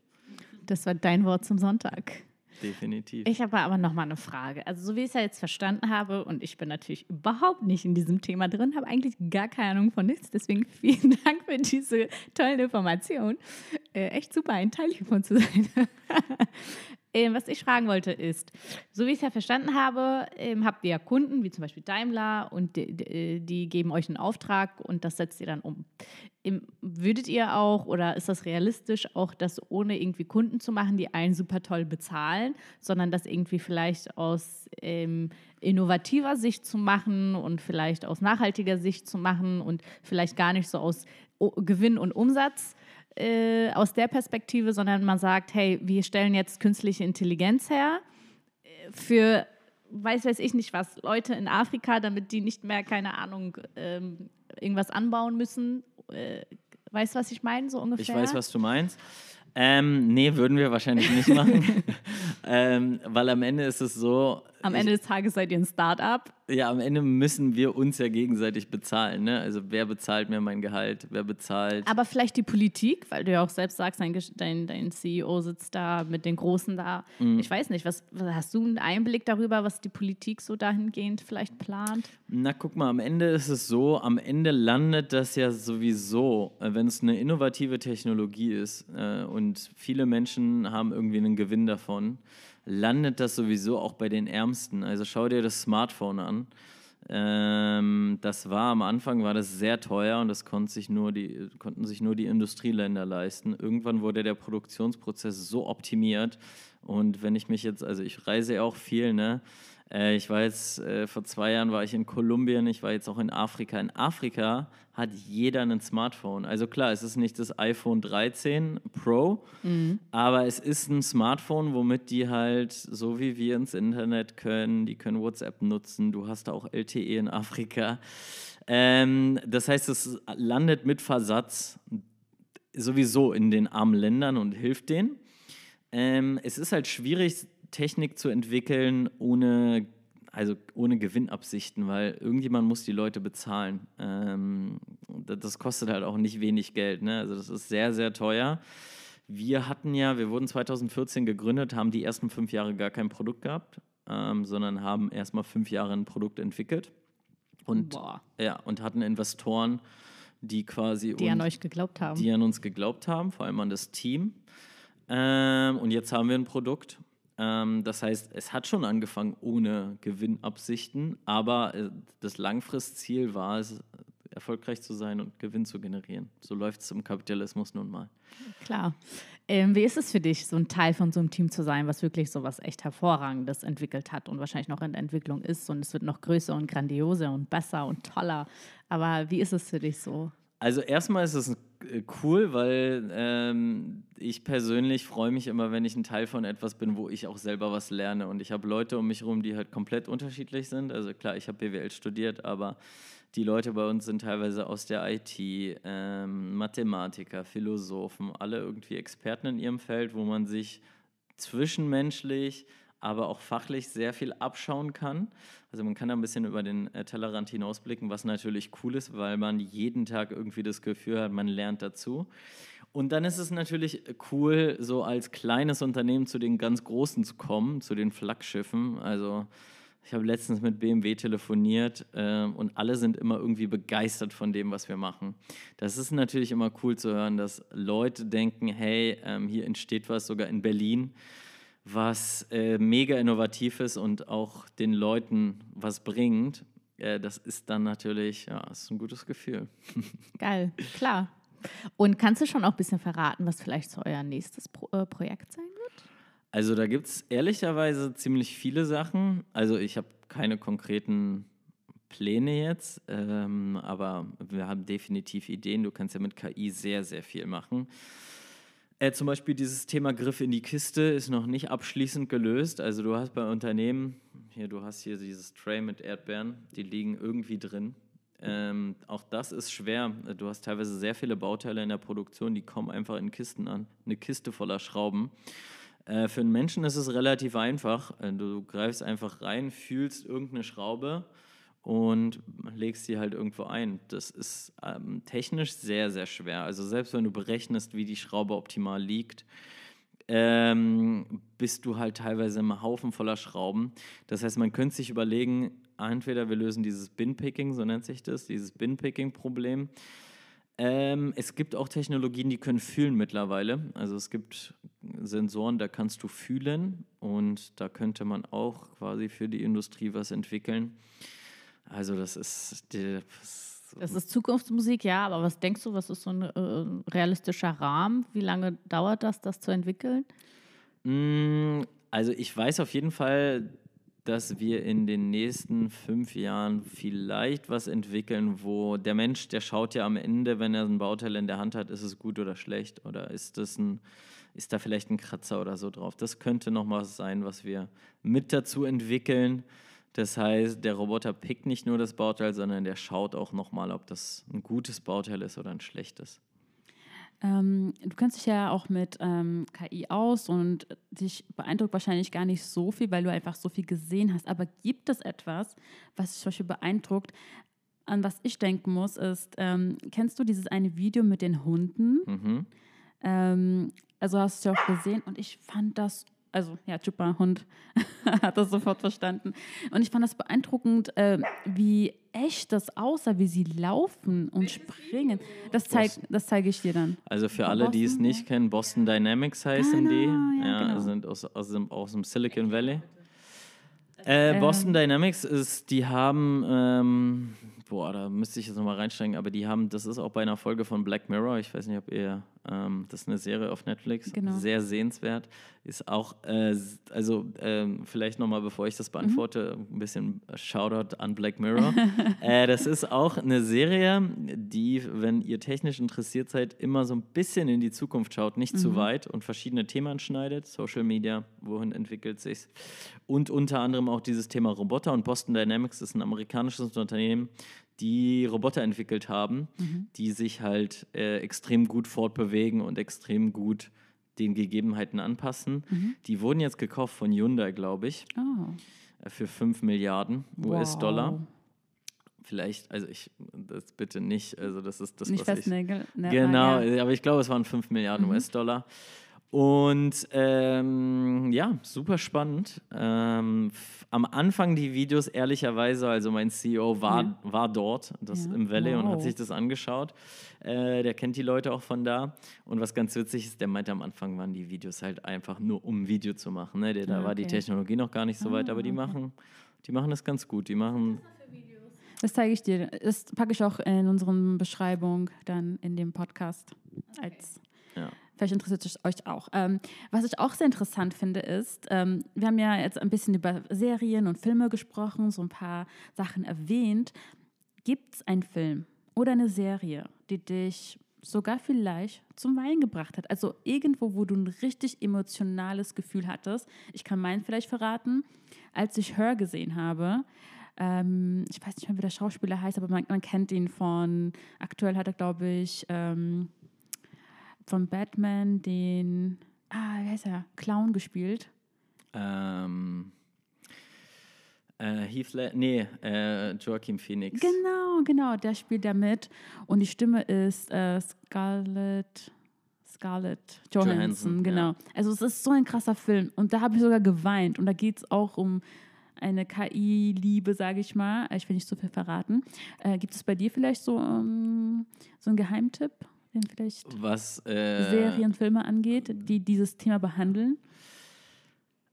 Das war dein Wort zum Sonntag. Definitiv. Ich habe aber noch mal eine Frage. Also so wie ich es ja jetzt verstanden habe und ich bin natürlich überhaupt nicht in diesem Thema drin, habe eigentlich gar keine Ahnung von nichts. Deswegen vielen Dank für diese tollen Informationen. Äh, echt super, ein Teil hiervon zu sein. Ähm, was ich fragen wollte ist, so wie ich es ja verstanden habe, ähm, habt ihr ja Kunden, wie zum Beispiel Daimler, und die, die, die, geben euch einen Auftrag und das setzt ihr dann um. Ähm, würdet ihr auch, oder ist das realistisch, auch das ohne irgendwie Kunden zu machen, die einen super toll bezahlen, sondern das irgendwie vielleicht aus ähm, innovativer Sicht zu machen und vielleicht aus nachhaltiger Sicht zu machen und vielleicht gar nicht so aus o Gewinn und Umsatz? Äh, aus der Perspektive, sondern man sagt, hey, wir stellen jetzt künstliche Intelligenz her äh, für, weiß weiß ich nicht was, Leute in Afrika, damit die nicht mehr, keine Ahnung, ähm, irgendwas anbauen müssen. Äh, weißt du, was ich meine, so ungefähr? Ich weiß, was du meinst. Ähm, nee, würden wir wahrscheinlich nicht machen. ähm, weil am Ende ist es so. Am Ende ich, des Tages seid ihr ein Start-up. Ja, am Ende müssen wir uns ja gegenseitig bezahlen. Ne? Also wer bezahlt mir mein Gehalt? Wer bezahlt? Aber vielleicht die Politik, weil du ja auch selbst sagst, dein, dein, dein CEO sitzt da mit den Großen da. Mhm. Ich weiß nicht, was, hast du einen Einblick darüber, was die Politik so dahingehend vielleicht plant? Na, guck mal, am Ende ist es so, am Ende landet das ja sowieso, äh, wenn es eine innovative Technologie ist äh, und viele Menschen haben irgendwie einen Gewinn davon landet das sowieso auch bei den Ärmsten. Also schau dir das Smartphone an. Ähm, das war am Anfang war das sehr teuer und das konnten sich, nur die, konnten sich nur die Industrieländer leisten. Irgendwann wurde der Produktionsprozess so optimiert und wenn ich mich jetzt, also ich reise ja auch viel, ne? Äh, ich war jetzt, äh, vor zwei Jahren war ich in Kolumbien, ich war jetzt auch in Afrika. In Afrika hat jeder ein Smartphone. Also klar, es ist nicht das iPhone 13 Pro, mhm. aber es ist ein Smartphone, womit die halt, so wie wir ins Internet können, die können WhatsApp nutzen. Du hast auch LTE in Afrika. Ähm, das heißt, es landet mit Versatz sowieso in den armen Ländern und hilft denen. Ähm, es ist halt schwierig, Technik zu entwickeln ohne, also ohne Gewinnabsichten, weil irgendjemand muss die Leute bezahlen. Ähm, das kostet halt auch nicht wenig Geld. Ne? Also das ist sehr, sehr teuer. Wir hatten ja, wir wurden 2014 gegründet, haben die ersten fünf Jahre gar kein Produkt gehabt, ähm, sondern haben erstmal fünf Jahre ein Produkt entwickelt. Und, Boah. ja, und hatten Investoren, die quasi die an euch geglaubt haben. Die an uns geglaubt haben, vor allem an das Team. Ähm, und jetzt haben wir ein Produkt ähm, das heißt, es hat schon angefangen ohne Gewinnabsichten, aber äh, das Langfristziel war es, erfolgreich zu sein und Gewinn zu generieren. So läuft es im Kapitalismus nun mal. Klar. Ähm, wie ist es für dich, so ein Teil von so einem Team zu sein, was wirklich so was echt Hervorragendes entwickelt hat und wahrscheinlich noch in der Entwicklung ist und es wird noch größer und grandioser und besser und toller. Aber wie ist es für dich so? Also erstmal ist es äh, cool, weil ähm, ich persönlich freue mich immer, wenn ich ein Teil von etwas bin, wo ich auch selber was lerne. Und ich habe Leute um mich herum, die halt komplett unterschiedlich sind. Also klar, ich habe BWL studiert, aber die Leute bei uns sind teilweise aus der IT, ähm, Mathematiker, Philosophen, alle irgendwie Experten in ihrem Feld, wo man sich zwischenmenschlich aber auch fachlich sehr viel abschauen kann. Also man kann da ein bisschen über den äh, Tellerrand hinausblicken, was natürlich cool ist, weil man jeden Tag irgendwie das Gefühl hat, man lernt dazu. Und dann ist es natürlich cool, so als kleines Unternehmen zu den ganz Großen zu kommen, zu den Flaggschiffen. Also ich habe letztens mit BMW telefoniert äh, und alle sind immer irgendwie begeistert von dem, was wir machen. Das ist natürlich immer cool zu hören, dass Leute denken, hey, ähm, hier entsteht was sogar in Berlin was äh, mega innovativ ist und auch den Leuten was bringt. äh, das ist dann natürlich, ja, ist ein gutes Gefühl. Geil, klar. Und kannst du schon auch ein bisschen verraten, was vielleicht so euer nächstes Pro äh, Projekt sein wird? Also da gibt es ehrlicherweise ziemlich viele Sachen. Also ich habe keine konkreten Pläne jetzt, ähm, aber wir haben definitiv Ideen. Du kannst ja mit KI sehr, sehr viel machen. Äh, zum Beispiel dieses Thema Griff in die Kiste ist noch nicht abschließend gelöst. Also du hast bei Unternehmen, hier, du hast hier dieses Tray mit Erdbeeren, die liegen irgendwie drin. Ähm, auch das ist schwer. Du hast teilweise sehr viele Bauteile in der Produktion, die kommen einfach in Kisten an. Eine Kiste voller Schrauben. Äh, für einen Menschen ist es relativ einfach. Äh, du greifst einfach rein, fühlst irgendeine Schraube und legst sie halt irgendwo ein. Das ist ähm, technisch sehr, sehr schwer. Also selbst wenn du berechnest, wie die Schraube optimal liegt, ähm, bist du halt teilweise im Haufen voller Schrauben. Das heißt, man könnte sich überlegen, entweder wir lösen dieses Bin-Picking, so nennt sich das, dieses Bin-Picking-Problem. Ähm, es gibt auch Technologien, die können fühlen mittlerweile. Also es gibt Sensoren, da kannst du fühlen und da könnte man auch quasi für die Industrie was entwickeln. Also das ist die, das ist Zukunftsmusik, ja, aber was denkst du, was ist so ein äh, realistischer Rahmen? Wie lange dauert das, das zu entwickeln? Mm, also ich weiß auf jeden Fall, dass wir in den nächsten fünf Jahren vielleicht was entwickeln, wo der Mensch, der schaut ja am Ende, wenn er ein Bauteil in der Hand hat, ist es gut oder schlecht oder ist das ein, ist da vielleicht ein Kratzer oder so drauf. Das könnte noch was sein, was wir mit dazu entwickeln. Das heißt, der Roboter pickt nicht nur das Bauteil, sondern der schaut auch nochmal, ob das ein gutes Bauteil ist oder ein schlechtes. Ähm, du kennst dich ja auch mit ähm, KI aus und dich beeindruckt wahrscheinlich gar nicht so viel, weil du einfach so viel gesehen hast. Aber gibt es etwas, was dich zum Beispiel beeindruckt? An was ich denken muss, ist, ähm, kennst du dieses eine Video mit den Hunden? Mhm. Ähm, also hast du ja auch gesehen und ich fand das also ja, Chupa, Hund, hat das sofort verstanden. Und ich fand das beeindruckend, äh, wie echt das aussah, wie sie laufen und springen. Das, zeig, das zeige ich dir dann. Also für alle, die es nicht kennen, Boston Dynamics heißen genau, die. Ja, ja genau. sind aus, aus, dem, aus dem Silicon Valley. Äh, Boston ähm. Dynamics ist, die haben, ähm, boah, da müsste ich jetzt nochmal reinsteigen, aber die haben, das ist auch bei einer Folge von Black Mirror, ich weiß nicht, ob ihr, ähm, das ist eine Serie auf Netflix, genau. sehr sehenswert, ist auch, äh, also äh, vielleicht nochmal, bevor ich das beantworte, mhm. ein bisschen Shoutout an Black Mirror. äh, das ist auch eine Serie, die, wenn ihr technisch interessiert seid, immer so ein bisschen in die Zukunft schaut, nicht mhm. zu weit und verschiedene Themen schneidet, Social Media, wohin entwickelt sich's und unter anderem auch dieses Thema Roboter und Boston Dynamics ist ein amerikanisches Unternehmen, die Roboter entwickelt haben, mhm. die sich halt äh, extrem gut fortbewegen und extrem gut den Gegebenheiten anpassen. Mhm. Die wurden jetzt gekauft von Hyundai, glaube ich, oh. für 5 Milliarden US-Dollar. Wow. Vielleicht, also ich, das bitte nicht, also das ist das, nicht was ich... Ne, genau, ja. aber ich glaube, es waren 5 Milliarden mhm. US-Dollar. Und ähm, ja, super spannend. Ähm, am Anfang die Videos, ehrlicherweise, also mein CEO war, ja. war dort, das ja. im Valley wow. und hat sich das angeschaut. Äh, der kennt die Leute auch von da. Und was ganz witzig ist, der meinte am Anfang waren die Videos halt einfach nur, um ein Video zu machen. Ne? Der, da ah, okay. war die Technologie noch gar nicht so weit, aber die ah, okay. machen, die machen das ganz gut. Die machen. Das zeige ich dir. Das packe ich auch in unseren Beschreibung dann in dem Podcast als ja. Vielleicht interessiert es euch auch. Ähm, was ich auch sehr interessant finde, ist, ähm, wir haben ja jetzt ein bisschen über Serien und Filme gesprochen, so ein paar Sachen erwähnt. Gibt es einen Film oder eine Serie, die dich sogar vielleicht zum Weinen gebracht hat? Also irgendwo, wo du ein richtig emotionales Gefühl hattest. Ich kann meinen vielleicht verraten. Als ich Her gesehen habe, ähm, ich weiß nicht mehr, wie der Schauspieler heißt, aber man, man kennt ihn von, aktuell hat er, glaube ich, ähm, von Batman den, ah, wie heißt er, Clown gespielt? Ähm, äh, Heath Le nee, äh, Joaquin Phoenix. Genau, genau, der spielt da mit. Und die Stimme ist äh, Scarlett, Scarlett Johansson, Johansson genau. Ja. Also es ist so ein krasser Film. Und da habe ich sogar geweint. Und da geht es auch um eine KI-Liebe, sage ich mal. Ich will nicht so viel verraten. Äh, gibt es bei dir vielleicht so, um, ähm, so einen Geheimtipp? Vielleicht was äh, Serien, Filme angeht, die dieses Thema behandeln?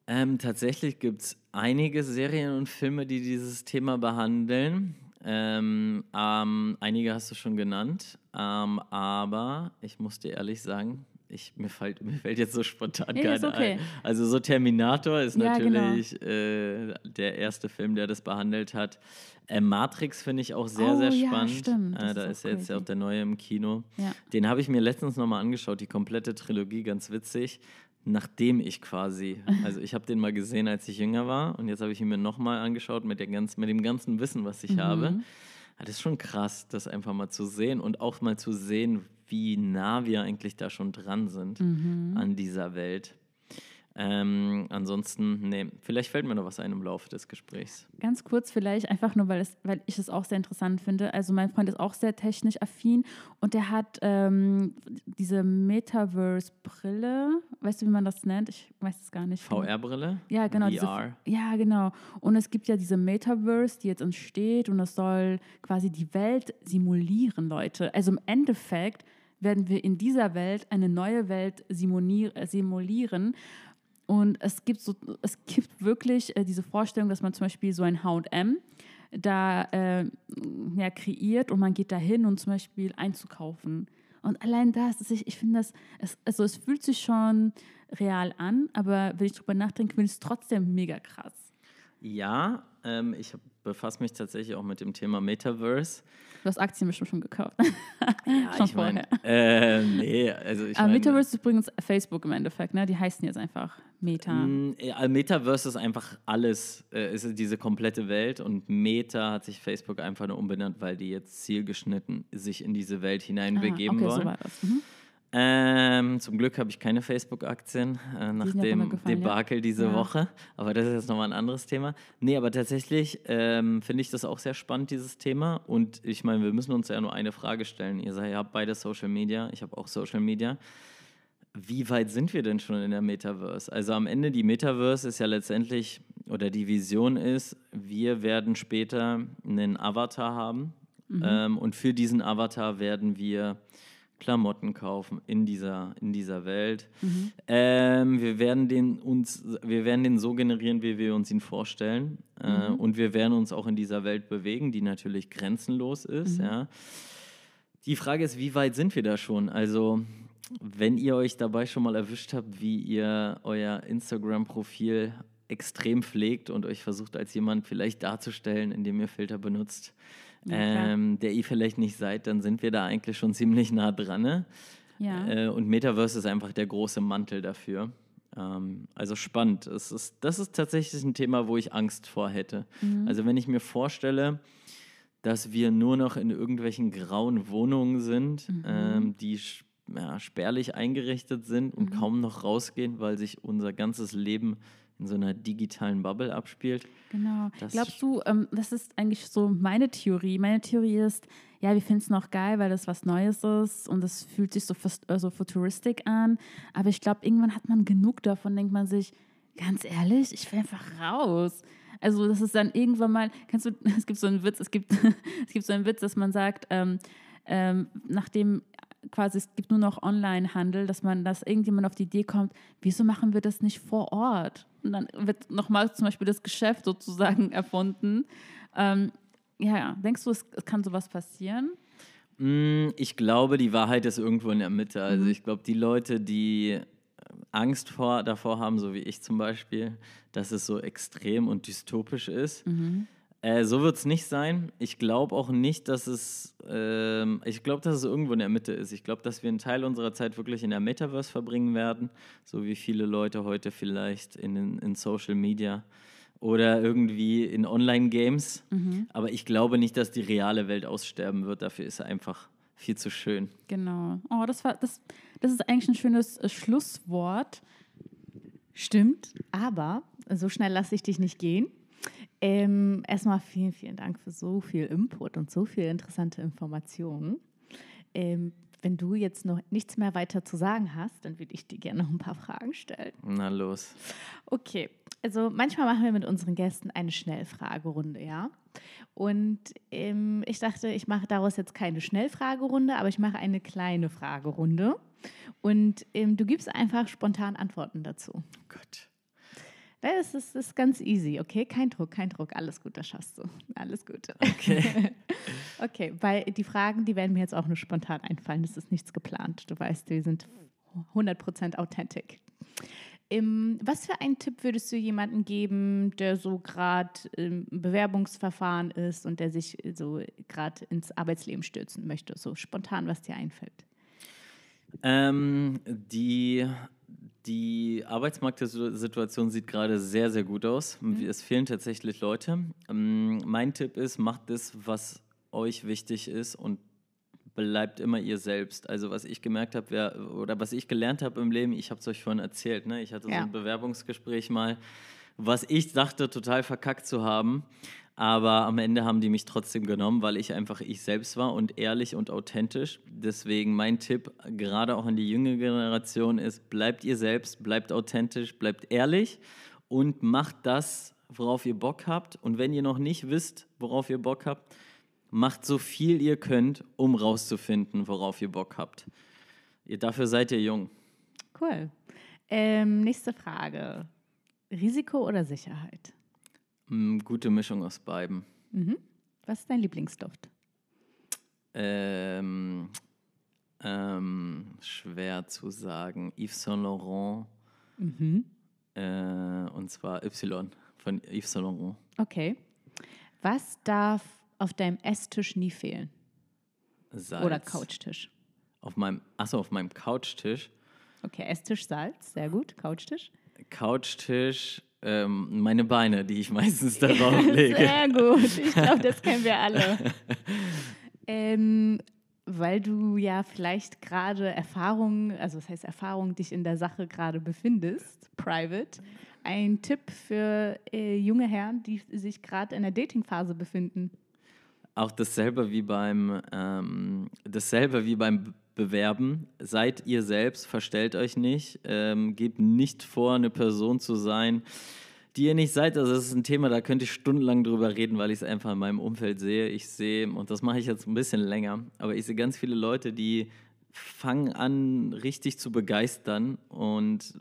Ähm, tatsächlich gibt es einige Serien und Filme, die dieses Thema behandeln. Ähm, ähm, einige hast du schon genannt, ähm, aber ich muss dir ehrlich sagen, ich, mir, fällt, mir fällt jetzt so spontan Nee, keiner okay. ein. Also so Terminator ist Ja, genau. natürlich äh, der erste Film, der das behandelt hat. Äh, Matrix finde ich auch sehr, Oh, sehr ja, spannend. stimmt. Das Äh, da ist ist ja jetzt ja auch der neue im Kino. Ja. Den habe ich mir letztens nochmal angeschaut, die komplette Trilogie, ganz witzig. Nachdem ich quasi, also ich habe den mal gesehen, als ich jünger war und jetzt habe ich ihn mir nochmal angeschaut mit, der ganz, mit dem ganzen Wissen, was ich Mhm. habe. Ja, das ist schon krass, das einfach mal zu sehen und auch mal zu sehen, wie nah wir eigentlich da schon dran sind Mhm. an dieser Welt. Ähm, ansonsten, nee, vielleicht fällt mir noch was ein im Laufe des Gesprächs. Ganz kurz vielleicht, einfach nur, weil, es, weil ich es auch sehr interessant finde. Also mein Freund ist auch sehr technisch affin und der hat ähm, diese Metaverse-Brille, weißt du, wie man das nennt? Ich weiß es gar nicht. VR-Brille? Ja, genau. Diese, VR. ja, genau. Und es gibt ja diese Metaverse, die jetzt entsteht und es soll quasi die Welt simulieren, Leute. Also im Endeffekt werden wir in dieser Welt eine neue Welt äh, simulieren. Und es gibt, so, es gibt wirklich äh, diese Vorstellung, dass man zum Beispiel so ein HM da äh, ja, kreiert und man geht da hin, um zum Beispiel einzukaufen. Und allein das, ich, ich finde das, es, also es fühlt sich schon real an, aber wenn ich drüber nachdenke, finde ich es trotzdem mega krass. Ja, ähm, ich befasse mich tatsächlich auch mit dem Thema Metaverse. Du hast Aktien bestimmt schon gekauft. Ja, Schon ich meine, äh, nee, also ich Aber meine, Metaverse ist übrigens Facebook im Endeffekt, ne? Die heißen jetzt einfach Meta. Mm, ja, Metaverse ist einfach alles, äh, ist diese komplette Welt und Meta hat sich Facebook einfach nur umbenannt, weil die jetzt zielgeschnitten sich in diese Welt hineinbegeben Ah, okay, wollen. so war das. Mhm. Ähm, zum Glück habe ich keine Facebook-Aktien äh, nach dem runtergefallen, ja. Debakel diese Ja. Woche. Aber das ist jetzt nochmal ein anderes Thema. Nee, aber tatsächlich ähm, finde ich das auch sehr spannend, dieses Thema. Und ich meine, wir müssen uns ja nur eine Frage stellen. Ihr seid, ihr habt beide Social Media, ich habe auch Social Media. Wie weit sind wir denn schon in der Metaverse? Also am Ende, die Metaverse ist ja letztendlich, oder die Vision ist, wir werden später einen Avatar haben. Ähm, und für diesen Avatar werden wir Klamotten kaufen in dieser, in dieser Welt. Ähm, wir, werden den uns, wir werden den so generieren, wie wir uns ihn vorstellen. Äh, und wir werden uns auch in dieser Welt bewegen, die natürlich grenzenlos ist. Ja. Die Frage ist, wie weit sind wir da schon? Also, wenn ihr euch dabei schon mal erwischt habt, wie ihr euer Instagram-Profil extrem pflegt und euch versucht, als jemand vielleicht darzustellen, indem ihr Filter benutzt. Ähm, der ihr vielleicht nicht seid, dann sind wir da eigentlich schon ziemlich nah dran. Ne? Ja. Äh, und Metaverse ist einfach der große Mantel dafür. Ähm, also spannend. Es ist, das ist tatsächlich ein Thema, wo ich Angst vor hätte. Also wenn ich mir vorstelle, dass wir nur noch in irgendwelchen grauen Wohnungen sind, ähm, die ja, spärlich eingerichtet sind und kaum noch rausgehen, weil sich unser ganzes Leben in so einer digitalen Bubble abspielt. Genau. Glaubst du, ähm, das ist eigentlich so meine Theorie. Meine Theorie ist, ja, wir finden es noch geil, weil das was Neues ist und es fühlt sich so, fast, äh, so futuristisch an. Aber ich glaube, irgendwann hat man genug davon, denkt man sich, ganz ehrlich, ich will einfach raus. Also das ist dann irgendwann mal, kennst du, es gibt so einen Witz, es gibt, es gibt so einen Witz, dass man sagt, ähm, ähm, nachdem quasi es gibt nur noch Online-Handel, dass man, dass irgendjemand auf die Idee kommt, wieso machen wir das nicht vor Ort? Und dann wird nochmal zum Beispiel das Geschäft sozusagen erfunden. Ähm, ja, denkst du, es, es kann sowas passieren? Mm, Ich glaube, die Wahrheit ist irgendwo in der Mitte. Also ich glaube, die Leute, die äh, Angst vor, davor haben, so wie ich zum Beispiel, dass es so extrem und dystopisch ist, äh, so wird es nicht sein. Ich glaube auch nicht, dass es, ähm, ich glaube, dass es irgendwo in der Mitte ist. Ich glaube, dass wir einen Teil unserer Zeit wirklich in der Metaverse verbringen werden, so wie viele Leute heute vielleicht in, in Social Media oder irgendwie in Online-Games. Aber ich glaube nicht, dass die reale Welt aussterben wird. Dafür ist er einfach viel zu schön. Genau. Oh, das war das, das ist eigentlich ein schönes äh, Schlusswort. Stimmt, aber so schnell lasse ich dich nicht gehen. Ähm, erstmal vielen, vielen Dank für so viel Input und so viele interessante Informationen. Ähm, wenn du jetzt noch nichts mehr weiter zu sagen hast, dann würde ich dir gerne noch ein paar Fragen stellen. Na los. Okay, also manchmal machen wir mit unseren Gästen eine Schnellfragerunde, ja. Und ähm, ich dachte, ich mache daraus jetzt keine Schnellfragerunde, aber ich mache eine kleine Fragerunde. Und ähm, du gibst einfach spontan Antworten dazu. Gott. Das ist, ist ganz easy, okay? Kein Druck, kein Druck. Alles gut, das schaffst du. Alles gut. Okay. okay, weil die Fragen, die werden mir jetzt auch nur spontan einfallen. Das ist nichts geplant. Du weißt, wir sind 100% authentisch. Was für einen Tipp würdest du jemandem geben, der so gerade im Bewerbungsverfahren ist und der sich so gerade ins Arbeitsleben stürzen möchte? So spontan, was dir einfällt. Ähm, die, die Arbeitsmarktsituation sieht gerade sehr, sehr gut aus. Mhm. Es fehlen tatsächlich Leute. Ähm, mein Tipp ist, macht das, was euch wichtig ist und bleibt immer ihr selbst. Also was ich gemerkt habe, oder was ich gelernt habe im Leben, ich habe es euch vorhin erzählt, ne? ich hatte ja. so ein Bewerbungsgespräch mal, was ich dachte, total verkackt zu haben. Aber am Ende haben die mich trotzdem genommen, weil ich einfach ich selbst war und ehrlich und authentisch. Deswegen mein Tipp, gerade auch an die junge Generation, ist, bleibt ihr selbst, bleibt authentisch, bleibt ehrlich und macht das, worauf ihr Bock habt. Und wenn ihr noch nicht wisst, worauf ihr Bock habt, macht so viel ihr könnt, um rauszufinden, worauf ihr Bock habt. Ihr, dafür seid ihr jung. Cool. Ähm, nächste Frage. Risiko oder Sicherheit? Mm, gute Mischung aus beiden. Mhm. Was ist dein Lieblingsduft? Ähm, ähm, schwer zu sagen. Yves Saint Laurent. Mhm. Äh, und zwar Y von Yves Saint Laurent. Okay. Was darf auf deinem Esstisch nie fehlen? Salz. Oder Couchtisch? Auf meinem, achso, auf meinem Couchtisch. Okay, Esstisch, Salz, sehr gut. Couchtisch? Couchtisch, ähm, meine Beine, die ich meistens darauf lege. sehr gut, ich glaube, das kennen wir alle. ähm, weil du ja vielleicht gerade Erfahrungen, also was heißt Erfahrung, dich in der Sache gerade befindest, private. Ein Tipp für äh, junge Herren, die sich gerade in der Datingphase befinden auch dasselbe wie beim ähm, dasselbe wie beim Bewerben. Seid ihr selbst, verstellt euch nicht, ähm, gebt nicht vor, eine Person zu sein, die ihr nicht seid. Also das ist ein Thema, da könnte ich stundenlang drüber reden, weil ich es einfach in meinem Umfeld sehe. Ich sehe, und das mache ich jetzt ein bisschen länger, aber ich sehe ganz viele Leute, die fangen an, richtig zu begeistern und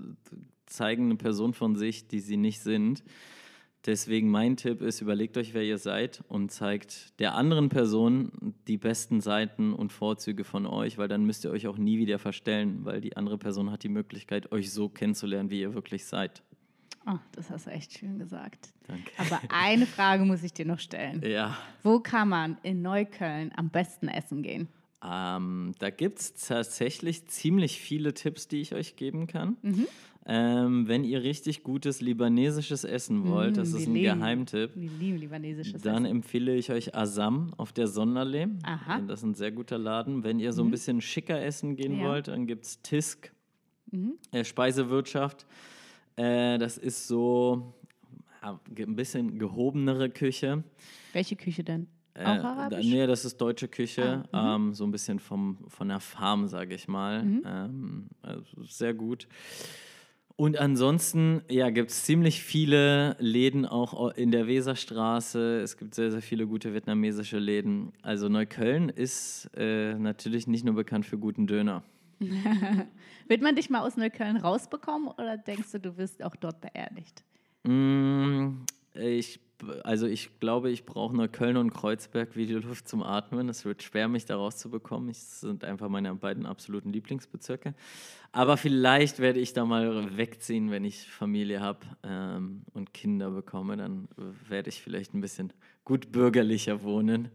zeigen eine Person von sich, die sie nicht sind. Deswegen mein Tipp ist, überlegt euch, wer ihr seid und zeigt der anderen Person die besten Seiten und Vorzüge von euch, weil dann müsst ihr euch auch nie wieder verstellen, weil die andere Person hat die Möglichkeit, euch so kennenzulernen, wie ihr wirklich seid. Oh, das hast du echt schön gesagt. Danke. Aber eine Frage muss ich dir noch stellen. Ja. Wo kann man in Neukölln am besten essen gehen? Ähm, da gibt es tatsächlich ziemlich viele Tipps, die ich euch geben kann. Mhm. Ähm, wenn ihr richtig gutes libanesisches Essen wollt, mm, das ist ein lieben, Geheimtipp. Dann Essen. empfehle ich euch Asam auf der Sonderlee. Aha. Das ist ein sehr guter Laden. Wenn ihr so ein mhm. bisschen schicker essen gehen ja. wollt, dann gibt es Tisk, mhm. äh, Speisewirtschaft. Äh, das ist so ja, ein bisschen gehobenere Küche. Welche Küche denn? Äh, Auch arabisch? Nee, das ist deutsche Küche, ah, mhm. ähm, so ein bisschen vom, von der Farm, sage ich mal. Mhm. Ähm, also sehr gut. Und ansonsten, ja, gibt es ziemlich viele Läden auch in der Weserstraße. Es gibt sehr, sehr viele gute vietnamesische Läden. Also Neukölln ist äh, natürlich nicht nur bekannt für guten Döner. Wird man dich mal aus Neukölln rausbekommen oder denkst du, du wirst auch dort beerdigt? Mm, ich also ich glaube, ich brauche nur Köln und Kreuzberg wie die Luft zum Atmen. Es wird schwer, mich da rauszubekommen. Das sind einfach meine beiden absoluten Lieblingsbezirke. Aber vielleicht werde ich da mal wegziehen, wenn ich Familie habe ähm, und Kinder bekomme. Dann werde ich vielleicht ein bisschen gut bürgerlicher wohnen.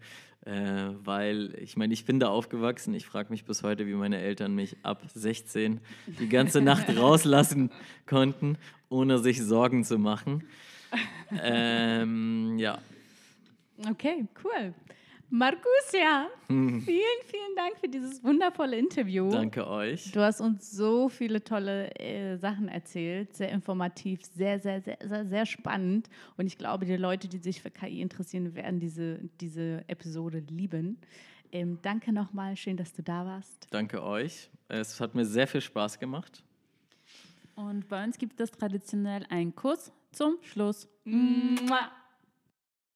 Äh, weil ich meine, ich bin da aufgewachsen. Ich frage mich bis heute, wie meine Eltern mich ab 16 die ganze Nacht rauslassen konnten, ohne sich Sorgen zu machen ähm, ja. Okay, cool. Marcusia, hm. vielen, vielen Dank für dieses wundervolle Interview. Danke euch. Du hast uns so viele tolle äh, Sachen erzählt, sehr informativ, sehr, sehr, sehr, sehr, sehr spannend. Und ich glaube, die Leute, die sich für KI interessieren, werden diese, diese Episode lieben. Ähm, danke nochmal, schön, dass du da warst. Danke euch. Es hat mir sehr viel Spaß gemacht. Und bei uns gibt es traditionell einen Kuss zum Schluss. Mua.